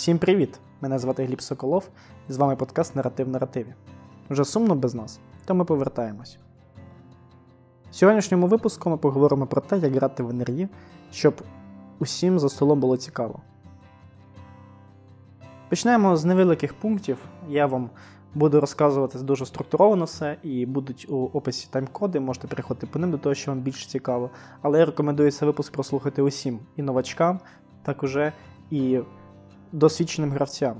Всім привіт! Мене звати Гліб Соколов, і з вами подкаст Наратив Наративі. Вже сумно без нас, то ми повертаємось. В сьогоднішньому випуску ми поговоримо про те, як грати в НРІ, щоб усім за столом було цікаво. Почнемо з невеликих пунктів. Я вам буду розказувати дуже структуровано все, і будуть у описі тайм-коди, можете переходити по ним до того, що вам більш цікаво. Але я рекомендую цей випуск прослухати усім і новачкам, так уже і досвідченим гравцям.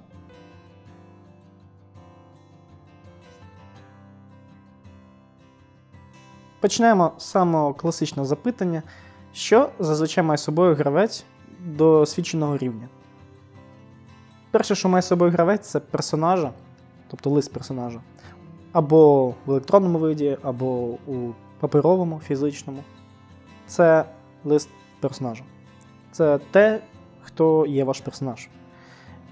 Почнемо з самого класичного запитання, що зазвичай має собою гравець досвідченого рівня. Перше, що має собою гравець, це персонажа, тобто лист персонажа. Або в електронному виді, або у паперовому, фізичному. Це лист персонажа. Це те, хто є ваш персонаж.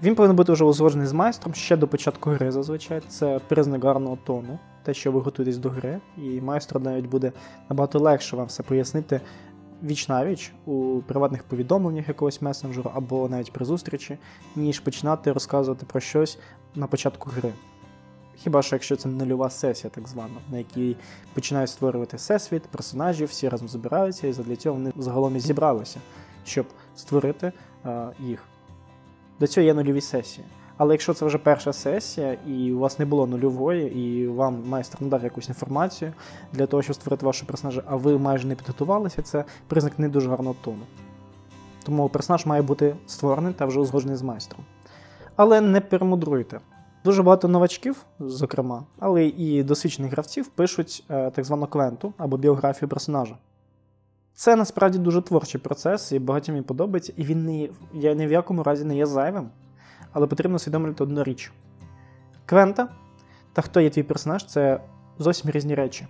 Він повинен бути вже узгоджений з майстром ще до початку гри зазвичай. Це признак гарного тону, те, що ви готуєтесь до гри, і майстру навіть буде набагато легше вам все пояснити віч навіч у приватних повідомленнях якогось месенджеру або навіть при зустрічі, ніж починати розказувати про щось на початку гри. Хіба що якщо це нульова сесія, так звана, на якій починають створювати всесвіт, персонажів, всі разом збираються, і для цього вони загалом і зібралися, щоб створити а, їх. До цього є нульові сесії. Але якщо це вже перша сесія, і у вас не було нульової, і вам майстер надав якусь інформацію для того, щоб створити вашого персонажа, а ви майже не підготувалися, це признак не дуже гарного тону. Тому персонаж має бути створений та вже узгоджений з майстром. Але не перемудруйте. Дуже багато новачків, зокрема, але і досвідчених гравців пишуть е, так звану квенту або біографію персонажа. Це насправді дуже творчий процес, і багатьом мені подобається, і він не, я ні в якому разі не є зайвим, але потрібно усвідомлювати одну річ. Квента та хто є твій персонаж це зовсім різні речі.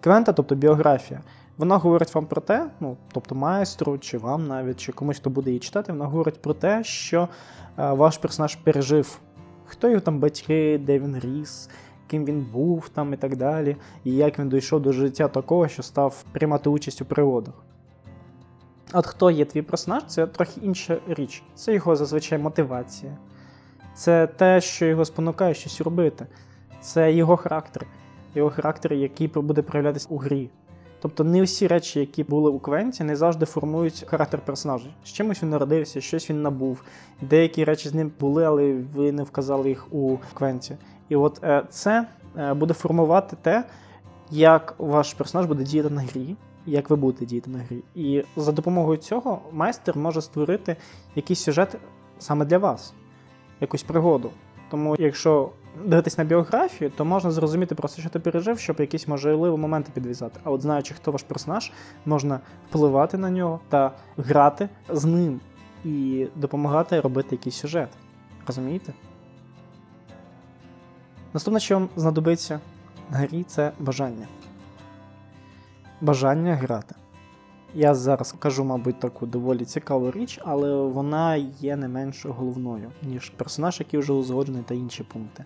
Квента, тобто біографія, вона говорить вам про те, ну, тобто майстру, чи вам навіть, чи комусь, хто буде її читати, вона говорить про те, що е, ваш персонаж пережив, хто його там батьки, де він ріс, ким він був там і так далі, і як він дійшов до життя такого, що став приймати участь у пригодах. От хто є твій персонаж, це трохи інша річ. Це його зазвичай мотивація. Це те, що його спонукає щось робити. Це його характер, його характер, який буде проявлятися у грі. Тобто не всі речі, які були у Квенті, не завжди формують характер персонажа. З чимось він народився, щось він набув. Деякі речі з ним були, але ви не вказали їх у Квенті. І от е, це е, буде формувати те, як ваш персонаж буде діяти на грі, як ви будете діяти на грі. І за допомогою цього майстер може створити якийсь сюжет саме для вас, якусь пригоду. Тому, якщо дивитись на біографію, то можна зрозуміти просто, що ти пережив, щоб якісь можливі моменти підв'язати. А от знаючи, хто ваш персонаж, можна впливати на нього та грати з ним і допомагати робити якийсь сюжет. Розумієте? Наступне, що вам знадобиться на грі, це бажання. Бажання грати. Я зараз кажу, мабуть, таку доволі цікаву річ, але вона є не менш головною, ніж персонаж, який вже узгоджений та інші пункти.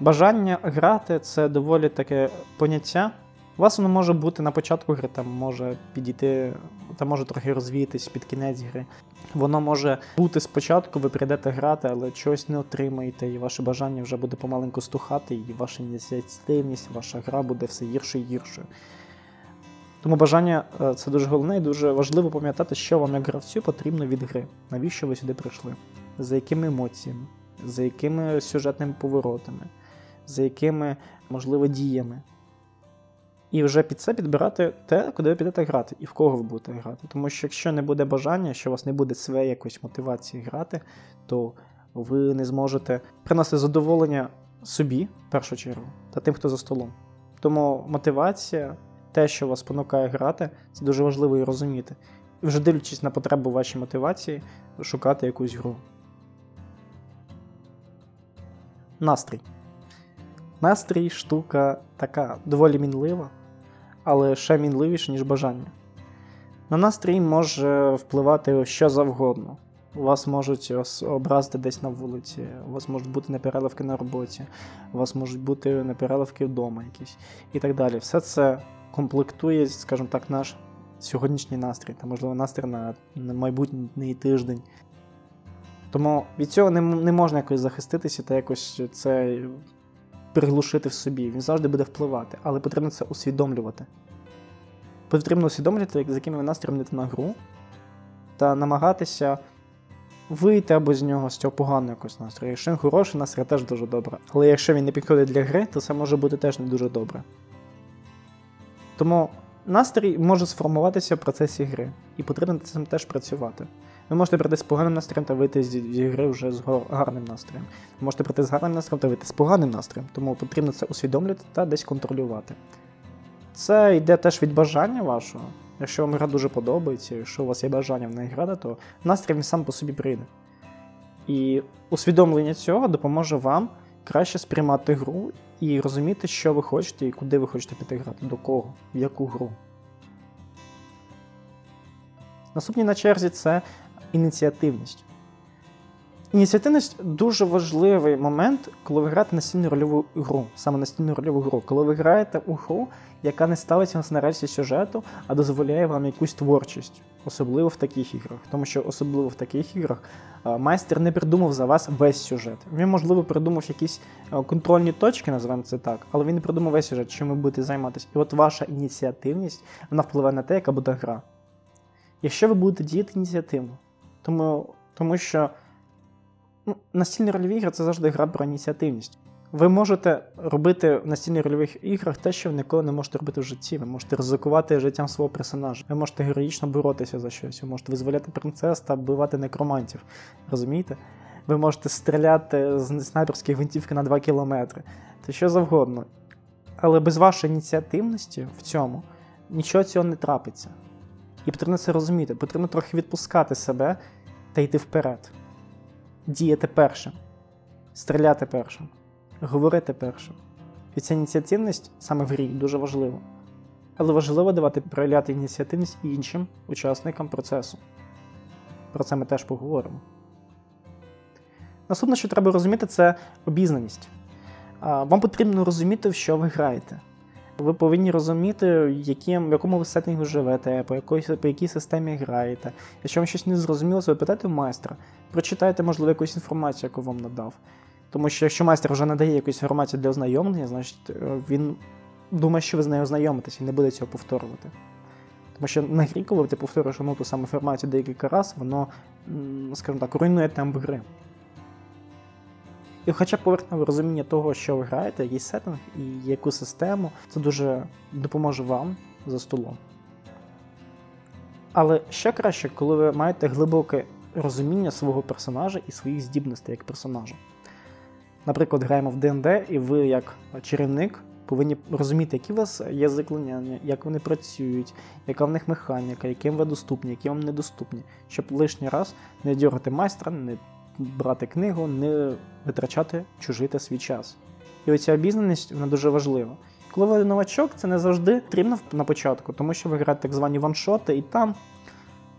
Бажання грати це доволі таке поняття. У вас воно може бути на початку гри, там може підійти, там може трохи розвіятись під кінець гри. Воно може бути спочатку, ви прийдете грати, але чогось не отримаєте, і ваше бажання вже буде помаленьку стухати, і ваша ініціативність, ваша гра буде все гіршою і гіршою. Тому бажання е, це дуже головне і дуже важливо пам'ятати, що вам як гравцю потрібно від гри, навіщо ви сюди прийшли, за якими емоціями, за якими сюжетними поворотами, за якими, можливо, діями. І вже під це підбирати те, куди ви підете грати, і в кого ви будете грати. Тому що якщо не буде бажання, що у вас не буде своєї якоїсь мотивації грати, то ви не зможете приносити задоволення собі, в першу чергу, та тим, хто за столом. Тому мотивація, те, що вас спонукає грати, це дуже важливо і розуміти. І вже дивлячись на потребу вашої мотивації, шукати якусь гру. Настрій. Настрій штука така доволі мінлива, але ще мінливіше, ніж бажання. На настрій може впливати що завгодно. У вас можуть образити десь на вулиці, у вас можуть бути непереливки на роботі, у вас можуть бути непереливки вдома якісь і так далі. Все це комплектує, скажімо так, наш сьогоднішній настрій, та, можливо, настрій на, майбутній тиждень. Тому від цього не, не можна якось захиститися та якось це приглушити в собі. Він завжди буде впливати, але потрібно це усвідомлювати. Потрібно усвідомлювати, з якими ви настроєм йдете на гру, та намагатися вийти або з нього з цього поганого якогось настрою. Якщо він хороший, настрій теж дуже добре. Але якщо він не підходить для гри, то це може бути теж не дуже добре. Тому настрій може сформуватися в процесі гри, і потрібно над цим теж працювати. Ви можете прийти з поганим настроєм та вийти з гри вже з гарним настроєм. Ви можете прийти з гарним настроєм та вийти з поганим настроєм, тому потрібно це усвідомлювати та десь контролювати. Це йде теж від бажання вашого. Якщо вам гра дуже подобається, якщо у вас є бажання в неї грати, то настрій він сам по собі прийде. І усвідомлення цього допоможе вам краще сприймати гру і розуміти, що ви хочете і куди ви хочете піти грати, до кого, в яку гру. Наступні на черзі це ініціативність. Ініціативність дуже важливий момент, коли ви граєте настільну рольову гру, саме настільну рольову гру, коли ви граєте у гру, яка не ставиться на рельсі сюжету, а дозволяє вам якусь творчість, особливо в таких іграх. Тому що особливо в таких іграх майстер не придумав за вас весь сюжет. Він, можливо, придумав якісь контрольні точки, називаємо це так, але він не придумав весь сюжет, чим ви будете займатися. І от ваша ініціативність вона впливає на те, яка буде гра. Якщо ви будете діяти ініціативно, тому, тому що настільні рольові ігри це завжди гра про ініціативність. Ви можете робити в настільних рольових іграх те, що ви ніколи не можете робити в житті. Ви можете ризикувати життям свого персонажа. Ви можете героїчно боротися за щось, ви можете визволяти принцес та вбивати некромантів. Розумієте? Ви можете стріляти з снайперської гвинтівки на 2 кілометри. Це що завгодно. Але без вашої ініціативності в цьому нічого цього не трапиться. І потрібно це розуміти. Потрібно трохи відпускати себе та йти вперед. Діяти першим, стріляти першим говорити першим. І ця ініціативність саме в грі дуже важлива. Але важливо давати проявляти ініціативність іншим учасникам процесу. Про це ми теж поговоримо. Наступне, що треба розуміти, це обізнаність. Вам потрібно розуміти, в що ви граєте. Ви повинні розуміти, яким, в якому ви сеттингу живете, по якій, по якій системі граєте. Якщо вам щось не зрозуміло, ви питайте майстра, прочитайте, можливо, якусь інформацію, яку вам надав. Тому що якщо майстер вже надає якусь інформацію для ознайомлення, значить е, він думає, що ви з нею ознайомитесь і не буде цього повторювати. Тому що на грі, коли ти повторюєш одну ту саму інформацію декілька разів, воно, скажімо так, руйнує темп гри. І хоча б поверхневе розуміння того, що ви граєте, який сеттинг і яку систему, це дуже допоможе вам за столом. Але ще краще, коли ви маєте глибоке розуміння свого персонажа і своїх здібностей як персонажа. Наприклад, граємо в ДНД, і ви, як чарівник, повинні розуміти, які у вас є заклинання, як вони працюють, яка в них механіка, яким ви доступні, які вам недоступні, щоб лишній раз не дергати майстра, не брати книгу, не витрачати чужий свій час. І оця обізнаність вона дуже важлива. Коли ви новачок, це не завжди потрібно на початку, тому що ви граєте так звані ваншоти, і там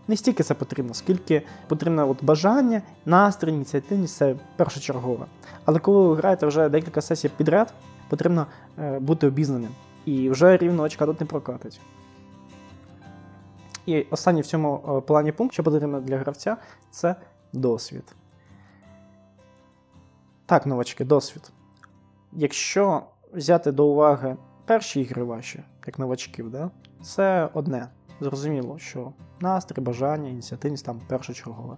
не стільки це потрібно, скільки потрібно от бажання, настрій, ініціативність це першочергове. Але коли ви граєте вже декілька сесій підряд, потрібно е, бути обізнаним. І вже рівно очка тут не прокатить. І останній в цьому е, плані пункт, що потрібно для гравця, це досвід. Так, новачки, досвід. Якщо взяти до уваги перші ігри ваші, як новачків, да, це одне. Зрозуміло, що настрій, бажання, ініціативність там першочергове.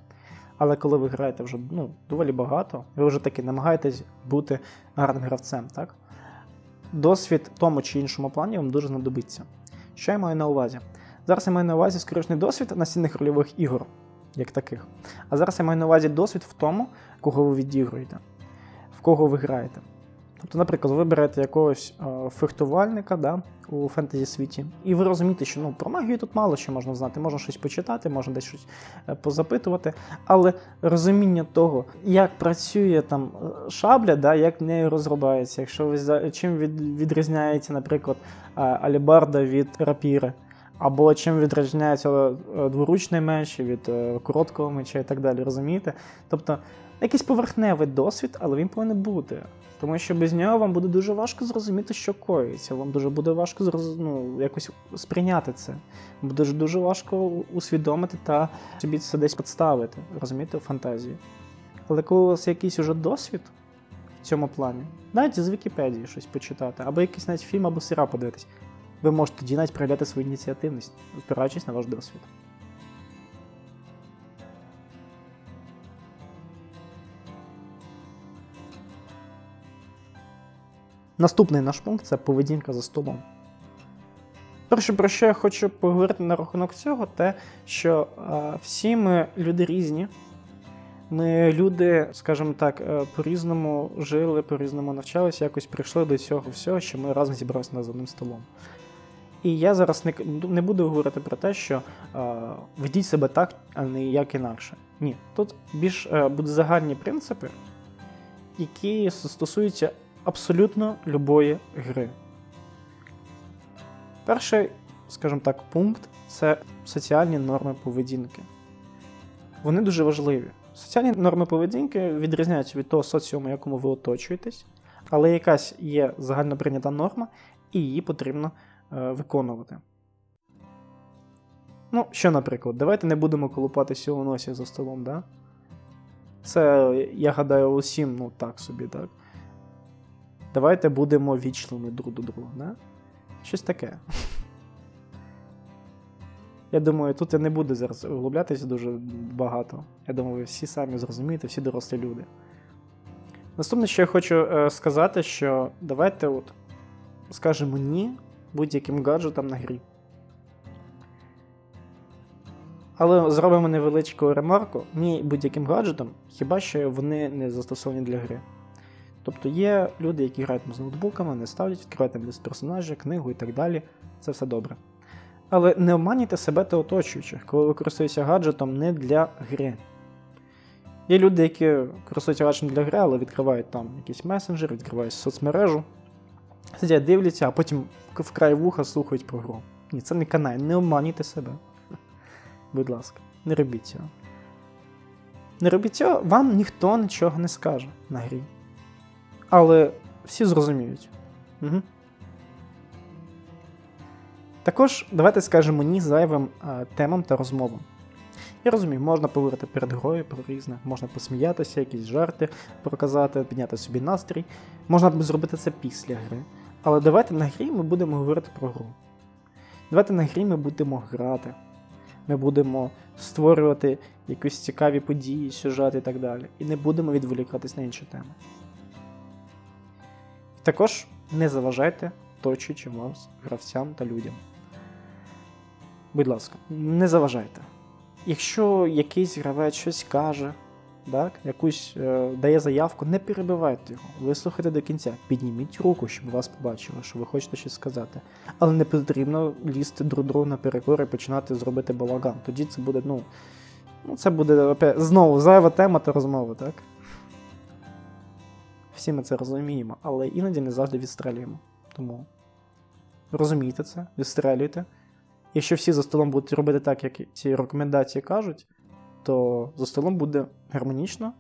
Але коли ви граєте вже ну, доволі багато, ви вже таки намагаєтесь бути гарним гравцем, так? Досвід в тому чи іншому плані вам дуже знадобиться. Що я маю на увазі? Зараз я маю на увазі скорішний досвід настільних рольових ігор, як таких. А зараз я маю на увазі досвід в тому, кого ви відігруєте, кого ви граєте. Тобто, наприклад, ви берете якогось е, фехтувальника да, у фентезі світі, і ви розумієте, що ну, про магію тут мало що можна знати, можна щось почитати, можна десь щось е, позапитувати, але розуміння того, як працює там е, шабля, да, як нею розробляється, якщо ви чим від, відрізняється, наприклад, алібарда від рапіри. Або чим відрізняється дворучний меч від короткого меча і так далі, розумієте? Тобто якийсь поверхневий досвід, але він повинен бути. Тому що без нього вам буде дуже важко зрозуміти, що коїться. Вам дуже буде важко ну, якось сприйняти це. Буде дуже важко усвідомити та собі це десь підставити, розумієте, у фантазії. Але коли у вас якийсь уже досвід в цьому плані, навіть з Вікіпедії щось почитати, або якийсь навіть фільм або серіал подивитись, ви можете тоді навіть проявляти свою ініціативність, спираючись на ваш досвід. Наступний наш пункт це поведінка за столом. Перше, про що я хочу поговорити на рахунок цього, те, що а, всі ми люди різні. Ми люди, скажімо так, е, по-різному жили, по-різному навчалися, якось прийшли до цього всього, що ми разом зібралися за одним столом. І я зараз не не буду говорити про те, що е, ведіть себе так, а не як інакше. Ні, тут більш е, будуть загальні принципи, які стосуються абсолютно любої гри. Перший, скажімо так, пункт це соціальні норми поведінки. Вони дуже важливі. Соціальні норми поведінки відрізняються від того соціуму, якому ви оточуєтесь, але якась є загально прийнята норма, і її потрібно е, виконувати. Ну, що, наприклад, давайте не будемо колупатися у носі за столом, да? Це, я гадаю, усім, ну так собі, так? Давайте будемо вічливими друг до друга, да? Щось таке. Я думаю, тут я не буду зараз углублятися дуже багато. Я думаю, ви всі самі зрозумієте, всі дорослі люди. Наступне, що я хочу е, сказати, що давайте от скажемо ні будь-яким гаджетам на грі. Але зробимо невеличку ремарку: ні будь-яким гаджетам, хіба що вони не застосовані для гри. Тобто є люди, які грають з ноутбуками, не ставлять, відкривають там лист персонажа, книгу і так далі. Це все добре. Але не обманюйте себе та оточуючих, коли ви користуєтеся гаджетом не для гри. Є люди, які користуються гаджетом для гри, але відкривають там якийсь месенджер, відкривають соцмережу, сидять, дивляться, а потім вкрай вуха слухають про гру. Ні, це не канає, не обманюйте себе. Будь ласка, не робіть цього. Не робіть цього, вам ніхто нічого не скаже на грі. Але всі зрозуміють. Угу. Також давайте скажемо ні зайвим а, темам та розмовам. Я розумію, можна поговорити перед грою про різне, можна посміятися, якісь жарти проказати, підняти собі настрій. Можна зробити це після гри. Але давайте на грі ми будемо говорити про гру. Давайте на грі ми будемо грати. Ми будемо створювати якісь цікаві події, сюжети і так далі. І не будемо відволікатись на інші теми. Також не заважайте оточуючим вас гравцям та людям. Будь ласка, не заважайте. Якщо якийсь гравець щось каже, так, якусь е, дає заявку, не перебивайте його. Вислухайте до кінця, підніміть руку, щоб вас побачили, що ви хочете щось сказати. Але не потрібно лізти друг другу на перекор і починати зробити балаган. Тоді це буде, ну, ну це буде знову зайва тема та розмова, так? Всі ми це розуміємо, але іноді не завжди відстрелюємо. Тому розумійте це, відстрелюйте. Якщо всі за столом будуть робити так, як ці рекомендації кажуть, то за столом буде гармонічна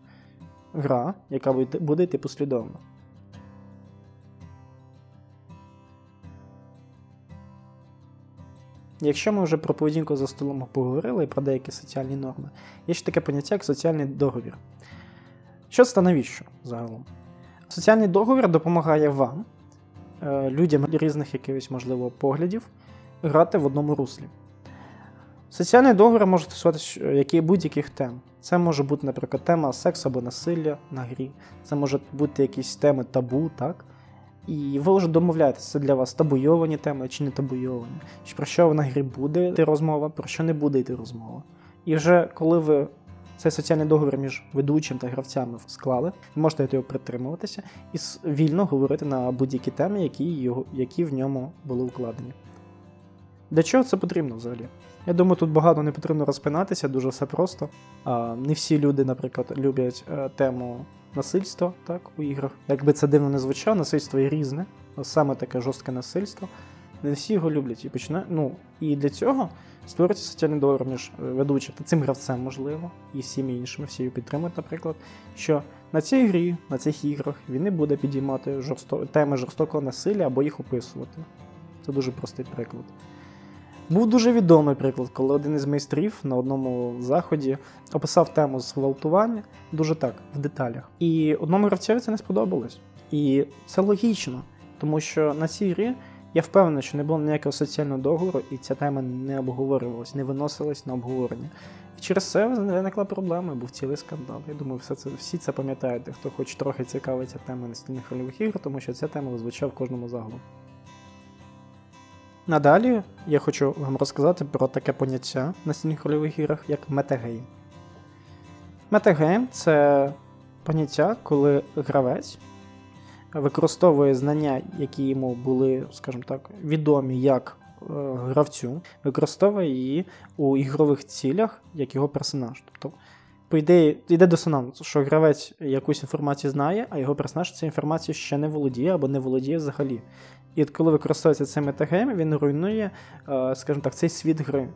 гра, яка буде йти послідовно. Якщо ми вже про поведінку за столом поговорили і про деякі соціальні норми, є ще таке поняття, як соціальний договір. Що це навіщо загалом? Соціальний договір допомагає вам, е, людям різних якихось, можливо, поглядів, грати в одному руслі. Соціальний договір може стосуватися е, будь-яких тем. Це може бути, наприклад, тема сексу або насилля на грі, це може бути якісь теми табу, так? І ви вже домовляєтеся, це для вас табуйовані теми чи не табуйовані. Про що на грі буде йти розмова, про що не буде йти розмова. І вже коли ви цей соціальний договір між ведучим та гравцями склали, можете його притримуватися і вільно говорити на будь-які теми, які, його, які в ньому були укладені. Для чого це потрібно взагалі? Я думаю, тут багато не потрібно розпинатися, дуже все просто. Не всі люди, наприклад, люблять е, тему насильства так, у іграх. Якби це дивно не звучало, насильство є різне, саме таке жорстке насильство. Не всі його люблять і починає. Ну, і для цього створюється соціальний договір між е, ведучим та цим гравцем, можливо, і всіми іншими, всі його підтримують, наприклад, що на цій грі, на цих іграх він не буде підіймати жорсто... теми жорстокого насилля або їх описувати. Це дуже простий приклад. Був дуже відомий приклад, коли один із майстрів на одному заході описав тему зґвалтування дуже так, в деталях. І одному гравцеві це не сподобалось. І це логічно, тому що на цій грі я впевнений, що не було ніякого соціального договору, і ця тема не обговорювалась, не виносилась на обговорення. І через це виникла проблема, був цілий скандал. Я думаю, все це всі це пам'ятають, хто хоч трохи цікавиться темою настільних рольових ігор, тому що ця тема звучала в кожному загалу. Надалі я хочу вам розказати про таке поняття на стільних рольових іграх, як метагейм. Метагейм це поняття, коли гравець використовує знання, які йому були, скажімо так, відомі як е, гравцю, використовує її у ігрових цілях як його персонаж. Тобто, по ідеї, йде дисонанс, що гравець якусь інформацію знає, а його персонаж цією інформацією ще не володіє або не володіє взагалі. І от коли використовується цей метагейм, він руйнує, е, скажімо так, цей світ гри.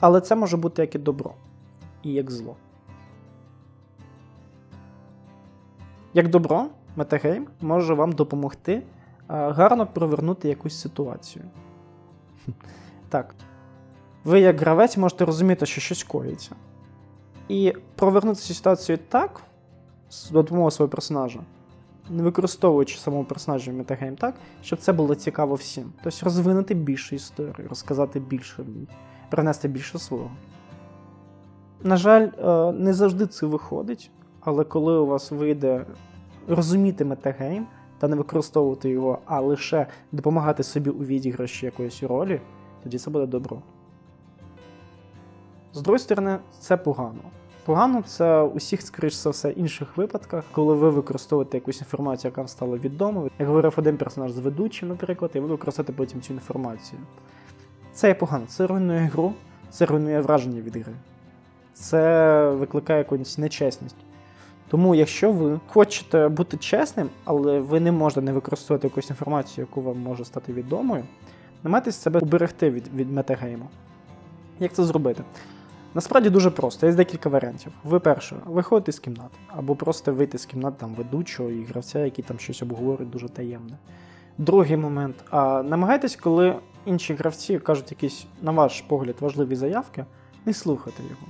Але це може бути як і добро, і як зло. Як добро, метагейм може вам допомогти е, гарно провернути якусь ситуацію. Так. Ви, як гравець, можете розуміти, що щось коїться. І провернути цю ситуацію так, з допомогою свого персонажа, не використовуючи самого персонажа в метагейм так, щоб це було цікаво всім. Тобто розвинути більше історію, розказати більше принести більше свого. На жаль, е, не завжди це виходить, але коли у вас вийде розуміти метагейм та не використовувати його, а лише допомагати собі у відіграші якоїсь ролі, тоді це буде добро. З другої сторони, це погано. Погано це у всіх, скоріш за все, інших випадках, коли ви використовуєте якусь інформацію, яка вам стала відома. Як говорив один персонаж з ведучим, наприклад, і ви використовуєте потім цю інформацію. Це є погано, це руйнує гру, це руйнує враження від гри. Це викликає якусь нечесність. Тому, якщо ви хочете бути чесним, але ви не можете не використовувати якусь інформацію, яку вам може стати відомою, намагайтесь себе уберегти від від метагейму. Як це зробити? Насправді дуже просто, є декілька варіантів. Ви перше, виходите з кімнати, або просто вийти з кімнати там ведучого і гравця, який там щось обговорить дуже таємне. Другий момент. А намагайтесь, коли інші гравці кажуть якісь, на ваш погляд, важливі заявки, не слухайте його.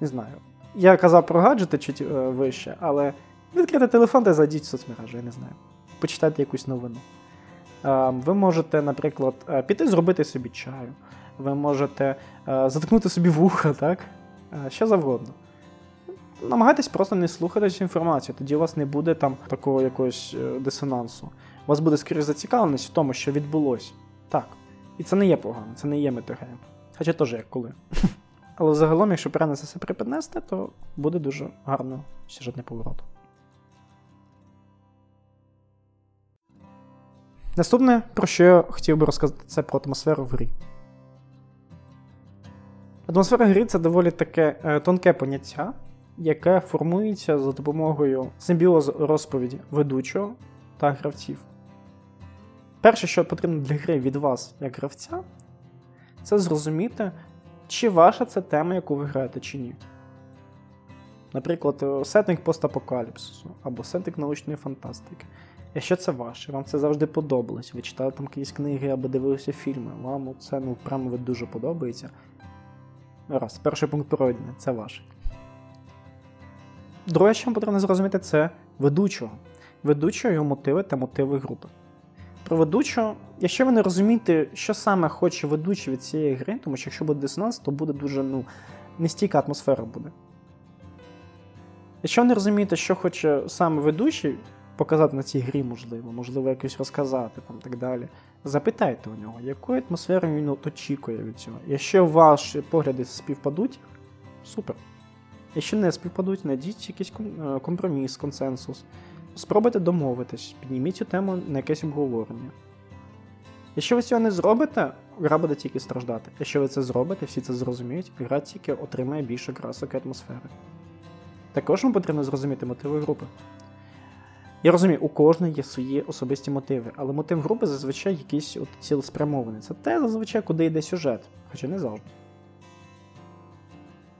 Не знаю. Я казав про гаджети чуть е, вище, але відкрити телефон та зайдіть в соцмережу, я не знаю. Почитайте якусь новину. Е, ви можете, наприклад, е, піти зробити собі чаю ви можете е, заткнути собі вуха, так? Е, що завгодно. Намагайтесь просто не слухати цю інформацію, тоді у вас не буде там такого якогось е, дисонансу. У вас буде скоріше зацікавленість в тому, що відбулося. Так. І це не є погано, це не є метагейм. Хоча теж як коли. Але загалом, якщо це все припіднести, то буде дуже гарно сюжетний поворот. Наступне, про що я хотів би розказати, це про атмосферу в грі. Атмосфера гри це доволі таке е, тонке поняття, яке формується за допомогою симбіозу розповіді ведучого та гравців. Перше, що потрібно для гри від вас, як гравця, це зрозуміти, чи ваша це тема, яку ви граєте, чи ні. Наприклад, е, сеттинг постапокаліпсису або сеттинг научної фантастики. Якщо це ваше, вам це завжди подобалось, ви читали там якісь книги або дивилися фільми, вам це ну, прямо дуже подобається. Раз, перший пункт пройдений, це ваш. Друге, що вам потрібно зрозуміти, це ведучого. Ведучого його мотиви та мотиви групи. Про ведучого, якщо ви не розумієте, що саме хоче ведучий від цієї гри, тому що якщо буде дисонанс, то буде дуже ну, нестійка атмосфера буде. Якщо ви не розумієте, що хоче саме ведучий показати на цій грі, можливо, можливо, якось розказати там так далі, Запитайте у нього, якої атмосфери він очікує від цього. Якщо ваші погляди співпадуть, супер. Якщо не співпадуть, знайдіть якийсь е, компроміс, консенсус. Спробуйте домовитись, підніміть цю тему на якесь обговорення. Якщо ви цього не зробите, гра буде тільки страждати. Якщо ви це зробите, всі це зрозуміють, гра тільки отримає більше красок і атмосфери. Також вам потрібно зрозуміти мотиви групи. Я розумію, у кожної є свої особисті мотиви, але мотив групи зазвичай якийсь от цілеспрямований. Це те, зазвичай, куди йде сюжет, хоча не завжди.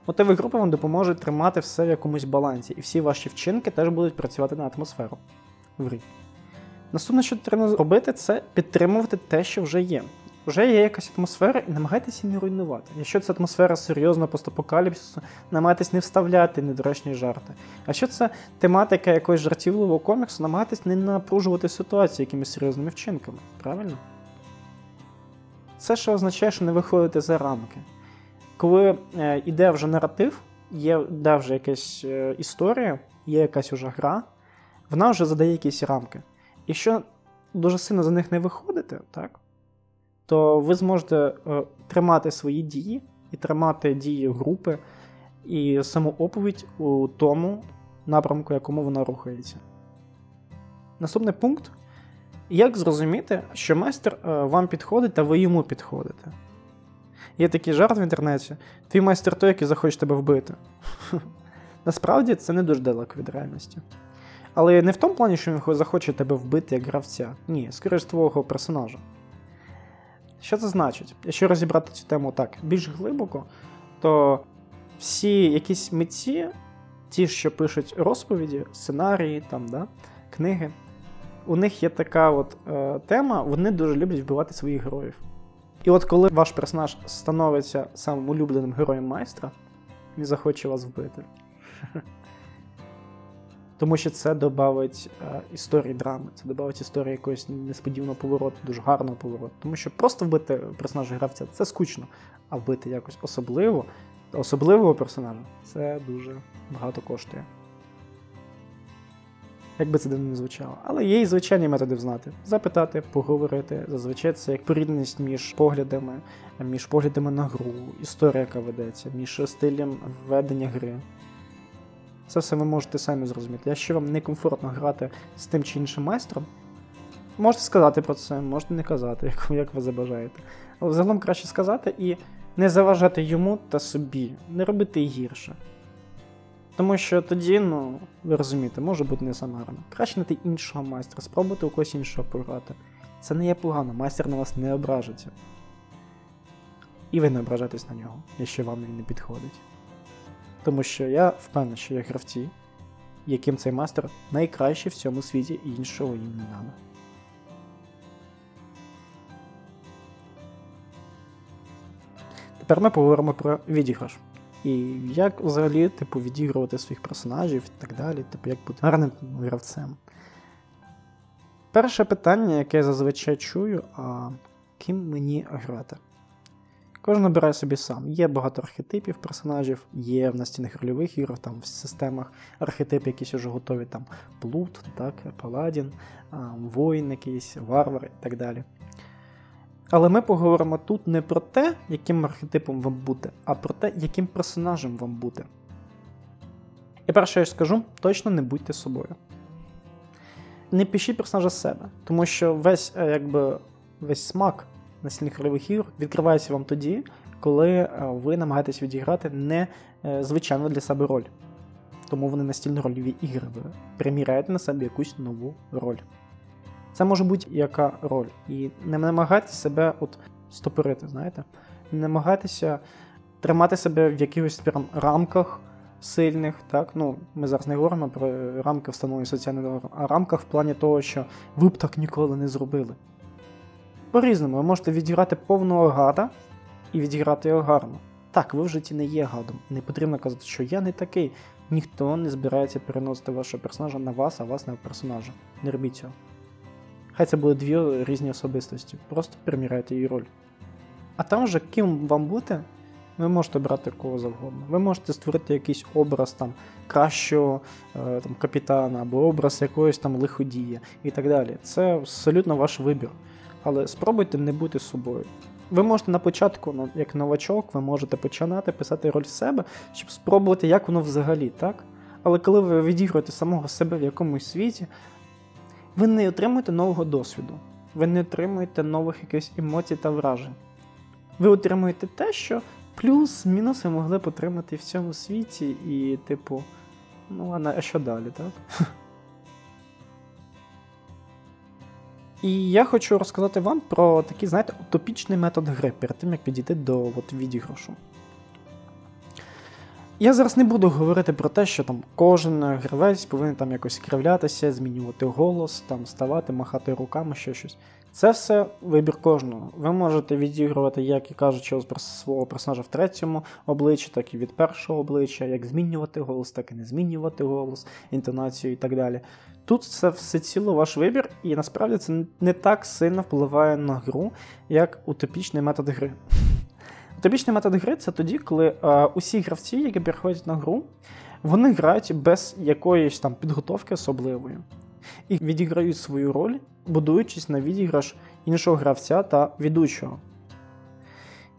Мотиви групи вам допоможуть тримати все в якомусь балансі, і всі ваші вчинки теж будуть працювати на атмосферу в грі. Наступне, що треба робити, це підтримувати те, що вже є. вже є якась атмосфера, і намагайтеся її не руйнувати. Якщо це атмосфера серйозна постапокаліпсису, намагайтесь не вставляти недоречні жарти. А якщо це тематика якогось жартівливого коміксу, намагайтесь не напружувати ситуацію якимись серйозними вчинками. Правильно? Це ще означає, що не виходите за рамки. Коли е, йде вже наратив, є де вже якась е, історія, є якась уже гра, вона вже задає якісь рамки. Якщо дуже сильно за них не виходите, так, то ви зможете е, тримати свої дії і тримати дії групи і саму оповідь у тому напрямку, якому вона рухається. Наступний пункт. Як зрозуміти, що майстер вам підходить та ви йому підходите? Є такий жарт в інтернеті: твій майстер той, який захоче тебе вбити. Насправді це не дуже далеко від реальності. Але не в тому плані, що він захоче тебе вбити як гравця. Ні, скоріше твого персонажа. Що це значить? Якщо розібрати цю тему так більш глибоко, то всі якісь митці, ті, що пишуть розповіді, сценарії, там, да, книги, у них є така от е, тема, вони дуже люблять вбивати своїх героїв. І от коли ваш персонаж становиться самим улюбленим героєм майстра, він захоче вас вбити. Тому що це додавить е, історії драми, це додавить історії якогось несподіваного повороту, дуже гарного повороту. Тому що просто вбити персонажа гравця це скучно, а вбити якось особливо, особливого персонажа це дуже багато коштує. Як би це не звучало. Але є і звичайні методи взнати. Запитати, поговорити. Зазвичай це як порідність між поглядами, між поглядами на гру, історія, яка ведеться, між стилем ведення гри. Це все ви можете самі зрозуміти. Якщо вам некомфортно грати з тим чи іншим майстром, можете сказати про це, можете не казати, як, ви забажаєте. Але взагалом краще сказати і не заважати йому та собі, не робити гірше. Тому що тоді, ну, ви розумієте, може бути не саме. Краще знайти іншого майстра, спробуйте у когось іншого пограти. Це не є погано, майстер на вас не ображиться. І ви не ображаєтесь на нього, якщо вам він не підходить. Тому що я впевнений, що є гравці, яким цей майстер найкращий в цьому світі і іншого їм не треба. Тепер ми поговоримо про відіграш. І як взагалі типу, відігрувати своїх персонажів і так далі, типу, як бути гарним гравцем. Перше питання, яке я зазвичай чую, а ким мені грати? Кожен обирає собі сам. Є багато архетипів персонажів, є в настільних рольових іграх, там в системах архетипи якісь вже готові, там Плут, так, Паладін, воїн якийсь, варвар і так далі. Але ми поговоримо тут не про те, яким архетипом вам бути, а про те, яким персонажем вам бути. І перше я скажу, точно не будьте собою. Не пишіть персонажа з себе, тому що весь е, якби, весь смак настільних рольових ігор відкривається вам тоді, коли е, ви намагаєтесь відіграти не е, звичайну для себе роль. Тому вони настільно рольові ігри. Ви приміряєте на себе якусь нову роль. Це може бути яка роль. І не намагайтеся себе от стопорити, знаєте? Не намагайтеся тримати себе в якихось прям рамках сильних. так? Ну, Ми зараз не говоримо про рамки встановлення соціального договору, а рамках в плані того, що ви б так ніколи не зробили. По-різному, ви можете відіграти повного гада і відіграти його гарно. Так, ви в житті не є гадом. Не потрібно казати, що я не такий. Ніхто не збирається переносити вашого персонажа на вас, а вас на персонажа. Не робіть цього. Хай це буде дві різні особистості. Просто приміряйте її роль. А там же, ким вам бути, ви можете брати кого завгодно. Ви можете створити якийсь образ там кращого е, там, капітана або образ якоїсь там лиходія і так далі. Це абсолютно ваш вибір. Але спробуйте не бути собою. Ви можете на початку, як новачок, ви можете починати писати роль себе, щоб спробувати, як воно взагалі, так? Але коли ви відігруєте самого себе в якомусь світі, ви не отримуєте нового досвіду, ви не отримуєте нових якихось емоцій та вражень. Ви отримуєте те, що плюс-мінус ви могли б отримати в цьому світі, і, типу, ну, а що далі, так? І я хочу розказати вам про такий, знаєте, утопічний метод гри перед тим, як підійти до от, відіграшу. Я зараз не буду говорити про те, що там кожен гравець повинен там якось кривлятися, змінювати голос, там ставати, махати руками, ще щось. Це все вибір кожного. Ви можете відігрувати, як і кажучи, свого персонажа в третьому обличчі, так і від першого обличчя, як змінювати голос, так і не змінювати голос, інтонацію і так далі. Тут це все ціло ваш вибір, і насправді це не так сильно впливає на гру, як утопічний метод гри. Утопічний метод гри це тоді, коли а, усі гравці, які приходять на гру, вони грають без якоїсь там підготовки особливої і відіграють свою роль, будуючись на відіграш іншого гравця та ведучого.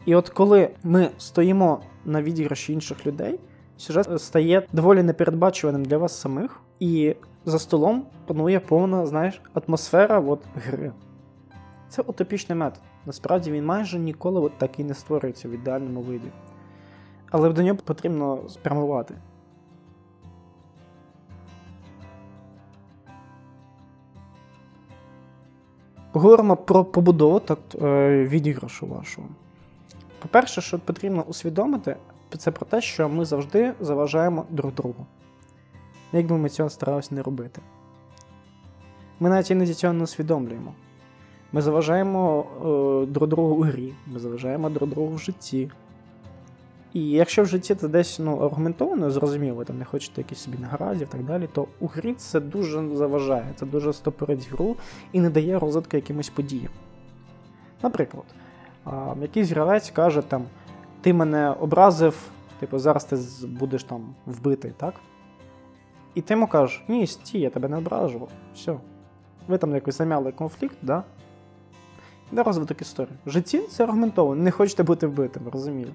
І от коли ми стоїмо на відіграші інших людей, сюжет стає доволі непередбачуваним для вас самих, і за столом панує повна, знаєш, атмосфера от, гри. Це утопічний метод. Насправді він майже ніколи так і не створюється в ідеальному виді. Але до нього потрібно спрямувати. Поговоримо про побудову так, е, відіграшу вашого. По-перше, що потрібно усвідомити, це про те, що ми завжди заважаємо друг другу. Як би ми цього старалися не робити. Ми навіть іноді цього не усвідомлюємо. Ми заважаємо е, друг другу у грі, ми заважаємо друг другу в житті. І якщо в житті це десь ну, аргументовано, зрозуміло, там не хочете якісь собі наградів і так далі, то у грі це дуже заважає, це дуже стопорить гру і не дає розвитку якимось подіям. Наприклад, якийсь гравець каже, там, ти мене образив, типу, зараз ти будеш там вбитий, так? І ти йому кажеш, ні, стій, я тебе не ображував. Все. Ви там якось замяли конфлікт, да? Де розвиток історії. В житті це аргументовано, не хочете бути вбитим, розумію.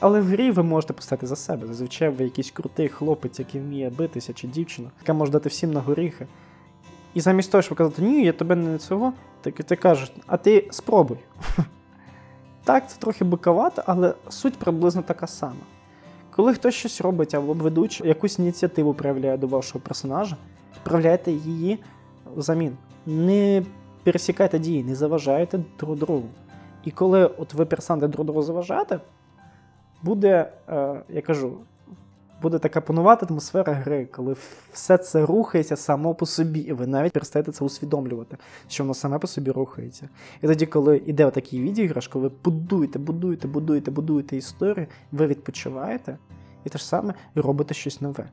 Але в грі ви можете поставити за себе. Зазвичай ви якийсь крутий хлопець, який вміє битися, чи дівчина, яка може дати всім на горіхи. І замість того, щоб казати, ні, я тебе не цього, так ти кажеш, а ти спробуй. Так, це трохи биковато, але суть приблизно така сама. Коли хтось щось робить або ведучий якусь ініціативу проявляє до вашого персонажа, проявляйте її взамін. Не пересікайте дії, не заважайте друг другу. І коли от ви пересадите друг другу заважаєте, буде, е, я кажу, буде така панувати атмосфера гри, коли все це рухається само по собі, і ви навіть перестаєте це усвідомлювати, що воно саме по собі рухається. І тоді, коли йде такий відіграш, коли ви будуєте, будуєте, будуєте, будуєте історію, ви відпочиваєте, і те ж саме робите щось нове.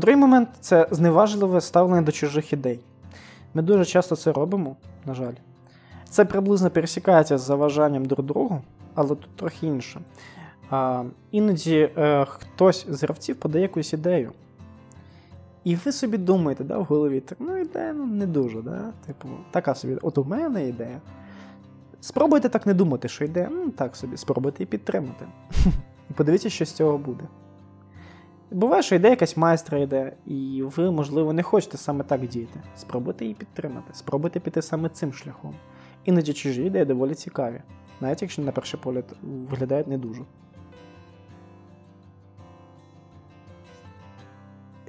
Другий момент це зневажливе ставлення до чужих ідей. Ми дуже часто це робимо, на жаль. Це приблизно пересікається з заважанням друг другу, але тут трохи інше. А, Іноді е, хтось з гравців подає якусь ідею. І ви собі думаєте, да, в голові, так, ну ідея ну, не дуже, да? типу, така собі, от у мене ідея. Спробуйте так не думати, що ідея, ну так собі, спробуйте і підтримати. І подивіться, що з цього буде. Буває, що ідея якась майстра йде, і ви, можливо, не хочете саме так діяти. Спробуйте її підтримати, спробуйте піти саме цим шляхом. Іноді чужі ідеї доволі цікаві, навіть якщо на перший погляд виглядають не дуже.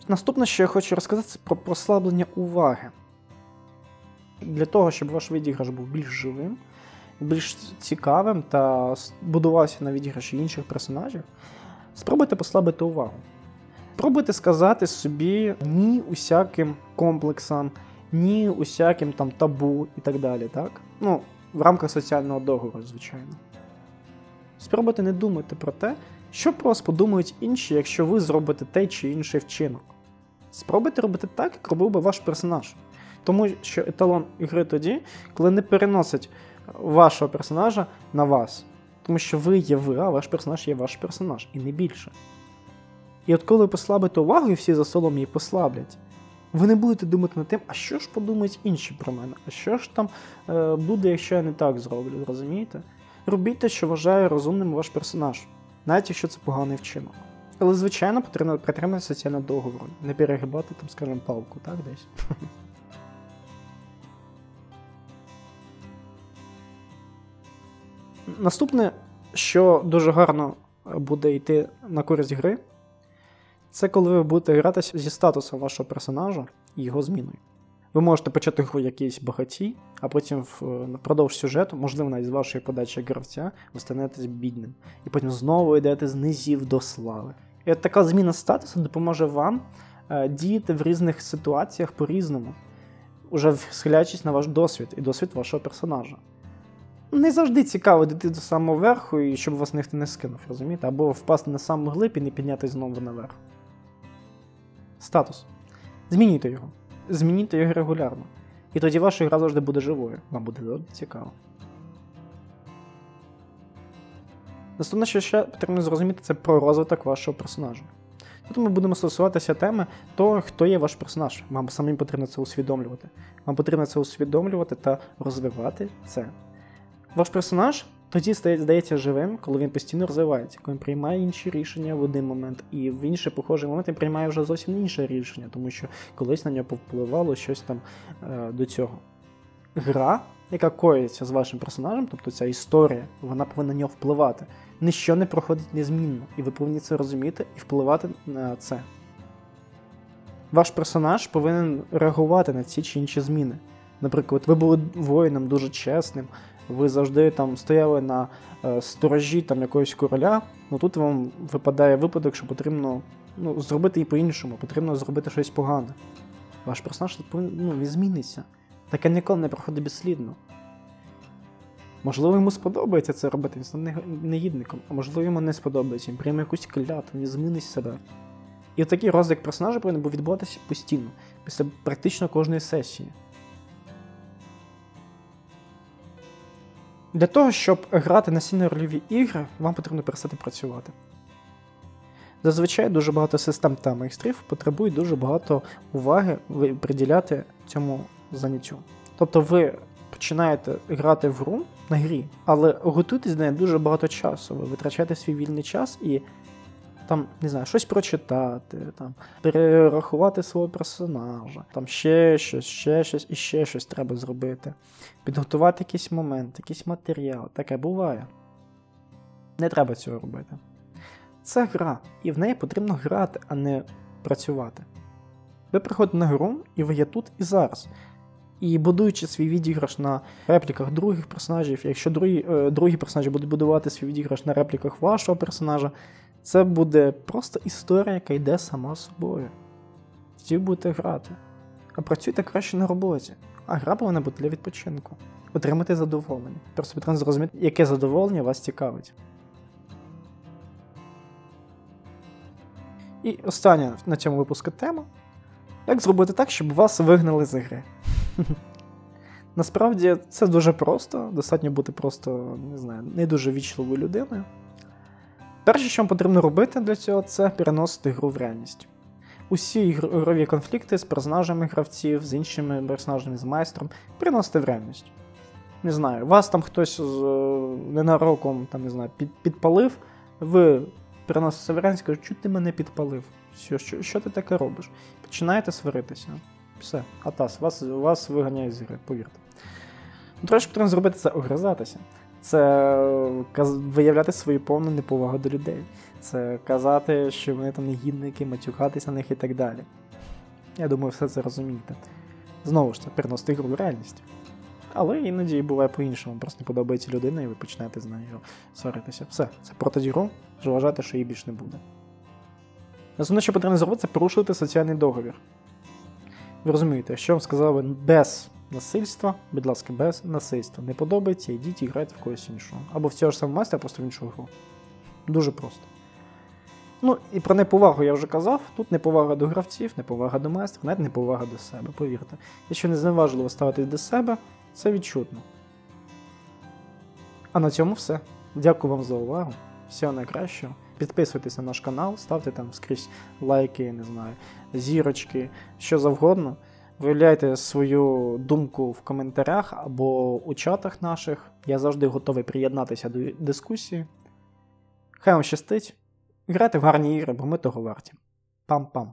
Наступне, що я хочу розказати, це про послаблення уваги. Для того, щоб ваш відіграш був більш живим, більш цікавим та будувався на відіграші інших персонажів, спробуйте послабити увагу. Пробуйте сказати собі ні усяким комплексам, ні усяким там табу і так далі. так? Ну, в рамках соціального договору, звичайно. Спробуйте не думати про те, що про вас подумають інші, якщо ви зробите той чи інший вчинок. Спробуйте робити так, як робив би ваш персонаж. Тому що еталон ігри тоді, коли не переносить вашого персонажа на вас. Тому що ви є ви, а ваш персонаж є ваш персонаж, і не більше. І от коли послабите увагу, і всі за столом її послаблять, ви не будете думати над тим, а що ж подумають інші про мене, а що ж там е, буде, якщо я не так зроблю, розумієте? Робіть те, що вважає розумним ваш персонаж, навіть якщо це поганий вчинок. Але, звичайно, потрібно притриматися соціального договору, не перегибати, там, скажімо, палку, так, десь. Наступне, що дуже гарно буде йти на користь гри, це коли ви будете гратися зі статусом вашого персонажа і його зміною. Ви можете почати гру якийсь багатій, а потім впродовж сюжету, можливо, навіть з вашої подачі гравця, ви станетесь бідним. І потім знову йдете з низів до слави. І от така зміна статусу допоможе вам е, діяти в різних ситуаціях по-різному. уже схиляючись на ваш досвід і досвід вашого персонажа. Не завжди цікаво дійти до самого верху, і щоб вас ніхто не скинув, розумієте? Або впасти на саму глиб і не піднятися знову наверх. Статус. Змінюйте його. Змінюйте його регулярно. І тоді ваша гра завжди буде живою. Вам буде цікаво. Наступне, що ще потрібно зрозуміти, це про розвиток вашого персонажа. Тут ми будемо стосуватися теми того, хто є ваш персонаж. Вам самим потрібно це усвідомлювати. Вам потрібно це усвідомлювати та розвивати це. Ваш персонаж тоді здається живим, коли він постійно розвивається, коли він приймає інші рішення в один момент, і в інший похожий момент він приймає вже зовсім інше рішення, тому що колись на нього повпливало щось там е, до цього. Гра, яка коїться з вашим персонажем, тобто ця історія, вона повинна на нього впливати. Ніщо не проходить незмінно, і ви повинні це розуміти і впливати на це. Ваш персонаж повинен реагувати на ці чи інші зміни. Наприклад, ви були воїном дуже чесним, ви завжди там стояли на е, сторожі там якогось короля, ну тут вам випадає випадок, що потрібно ну, зробити і по-іншому, потрібно зробити щось погане. Ваш персонаж ну, він зміниться. Таке ніколи не проходить безслідно. Можливо, йому сподобається це робити, він стане негідником, а можливо, йому не сподобається, він прийме якусь клятву, він змінить себе. І такий розвиток персонажа повинен був відбуватися постійно, після практично кожної сесії. Для того, щоб грати настільно рольові ігри, вам потрібно перестати працювати. Зазвичай дуже багато систем та майстрів потребують дуже багато уваги приділяти цьому заняттю. Тобто ви починаєте грати в гру на грі, але готуйтесь до неї дуже багато часу. Ви витрачаєте свій вільний час і там, не знаю, щось прочитати, там, перерахувати свого персонажа, там ще щось, ще щось і ще щось треба зробити. Підготувати якийсь момент, якийсь матеріал. Таке буває. Не треба цього робити. Це гра, і в неї потрібно грати, а не працювати. Ви приходите на гру, і ви є тут і зараз. І будуючи свій відіграш на репліках других персонажів, якщо другі е, другі персонажі будуть будувати свій відіграш на репліках вашого персонажа, це буде просто історія, яка йде сама собою. Тоді будете грати. А працюйте краще на роботі. А гра повинна бути для відпочинку. Отримати задоволення. Просто потрібно зрозуміти, яке задоволення вас цікавить. І остання на цьому випуску тема. Як зробити так, щоб вас вигнали з гри? Насправді це дуже просто, достатньо бути просто, не знаю, не дуже вічливою людиною. Перше, що вам потрібно робити для цього, це переносити гру в реальність. Усі ігрові конфлікти з персонажами гравців, з іншими персонажами, з майстром, переносити в реальність. Не знаю, вас там хтось з ненароком там, не знаю, під, підпалив, ви переносите в реальність, кажуть, чуть ти мене підпалив. Що, що що, ти таке робиш? Починаєте сваритися. Все, атас, вас вас виганяють з гри, повірте. Треба, потрібно зробити це огризатися це виявляти свою повну неповагу до людей. Це казати, що вони там негідники, матюкатися на них і так далі. Я думаю, все це розумієте. Знову ж це переносити ігру в реальність. Але іноді буває по-іншому, просто не подобається людина, і ви починаєте з нею сваритися. Все, це проти гру, вважати, що її більше не буде. Основне, що потрібно зробити, це порушувати соціальний договір. Ви розумієте, що вам сказали без насильства, будь ласка, без насильства. Не подобається, йдіть і грайте в когось іншого. Або в цього ж самого майстра, просто в іншу гру. Дуже просто. Ну, і про неповагу я вже казав. Тут неповага до гравців, неповага до майстрів, навіть неповага до себе, повірте. Якщо не зневажливо ставитись до себе, це відчутно. А на цьому все. Дякую вам за увагу. Всього найкращого. Підписуйтесь на наш канал, ставте там скрізь лайки, не знаю, зірочки, що завгодно. Виявляйте свою думку в коментарях або у чатах наших. Я завжди готовий приєднатися до дискусії. Хай вам щастить. Грайте в гарні ігри, бо ми того варті. Пам-пам.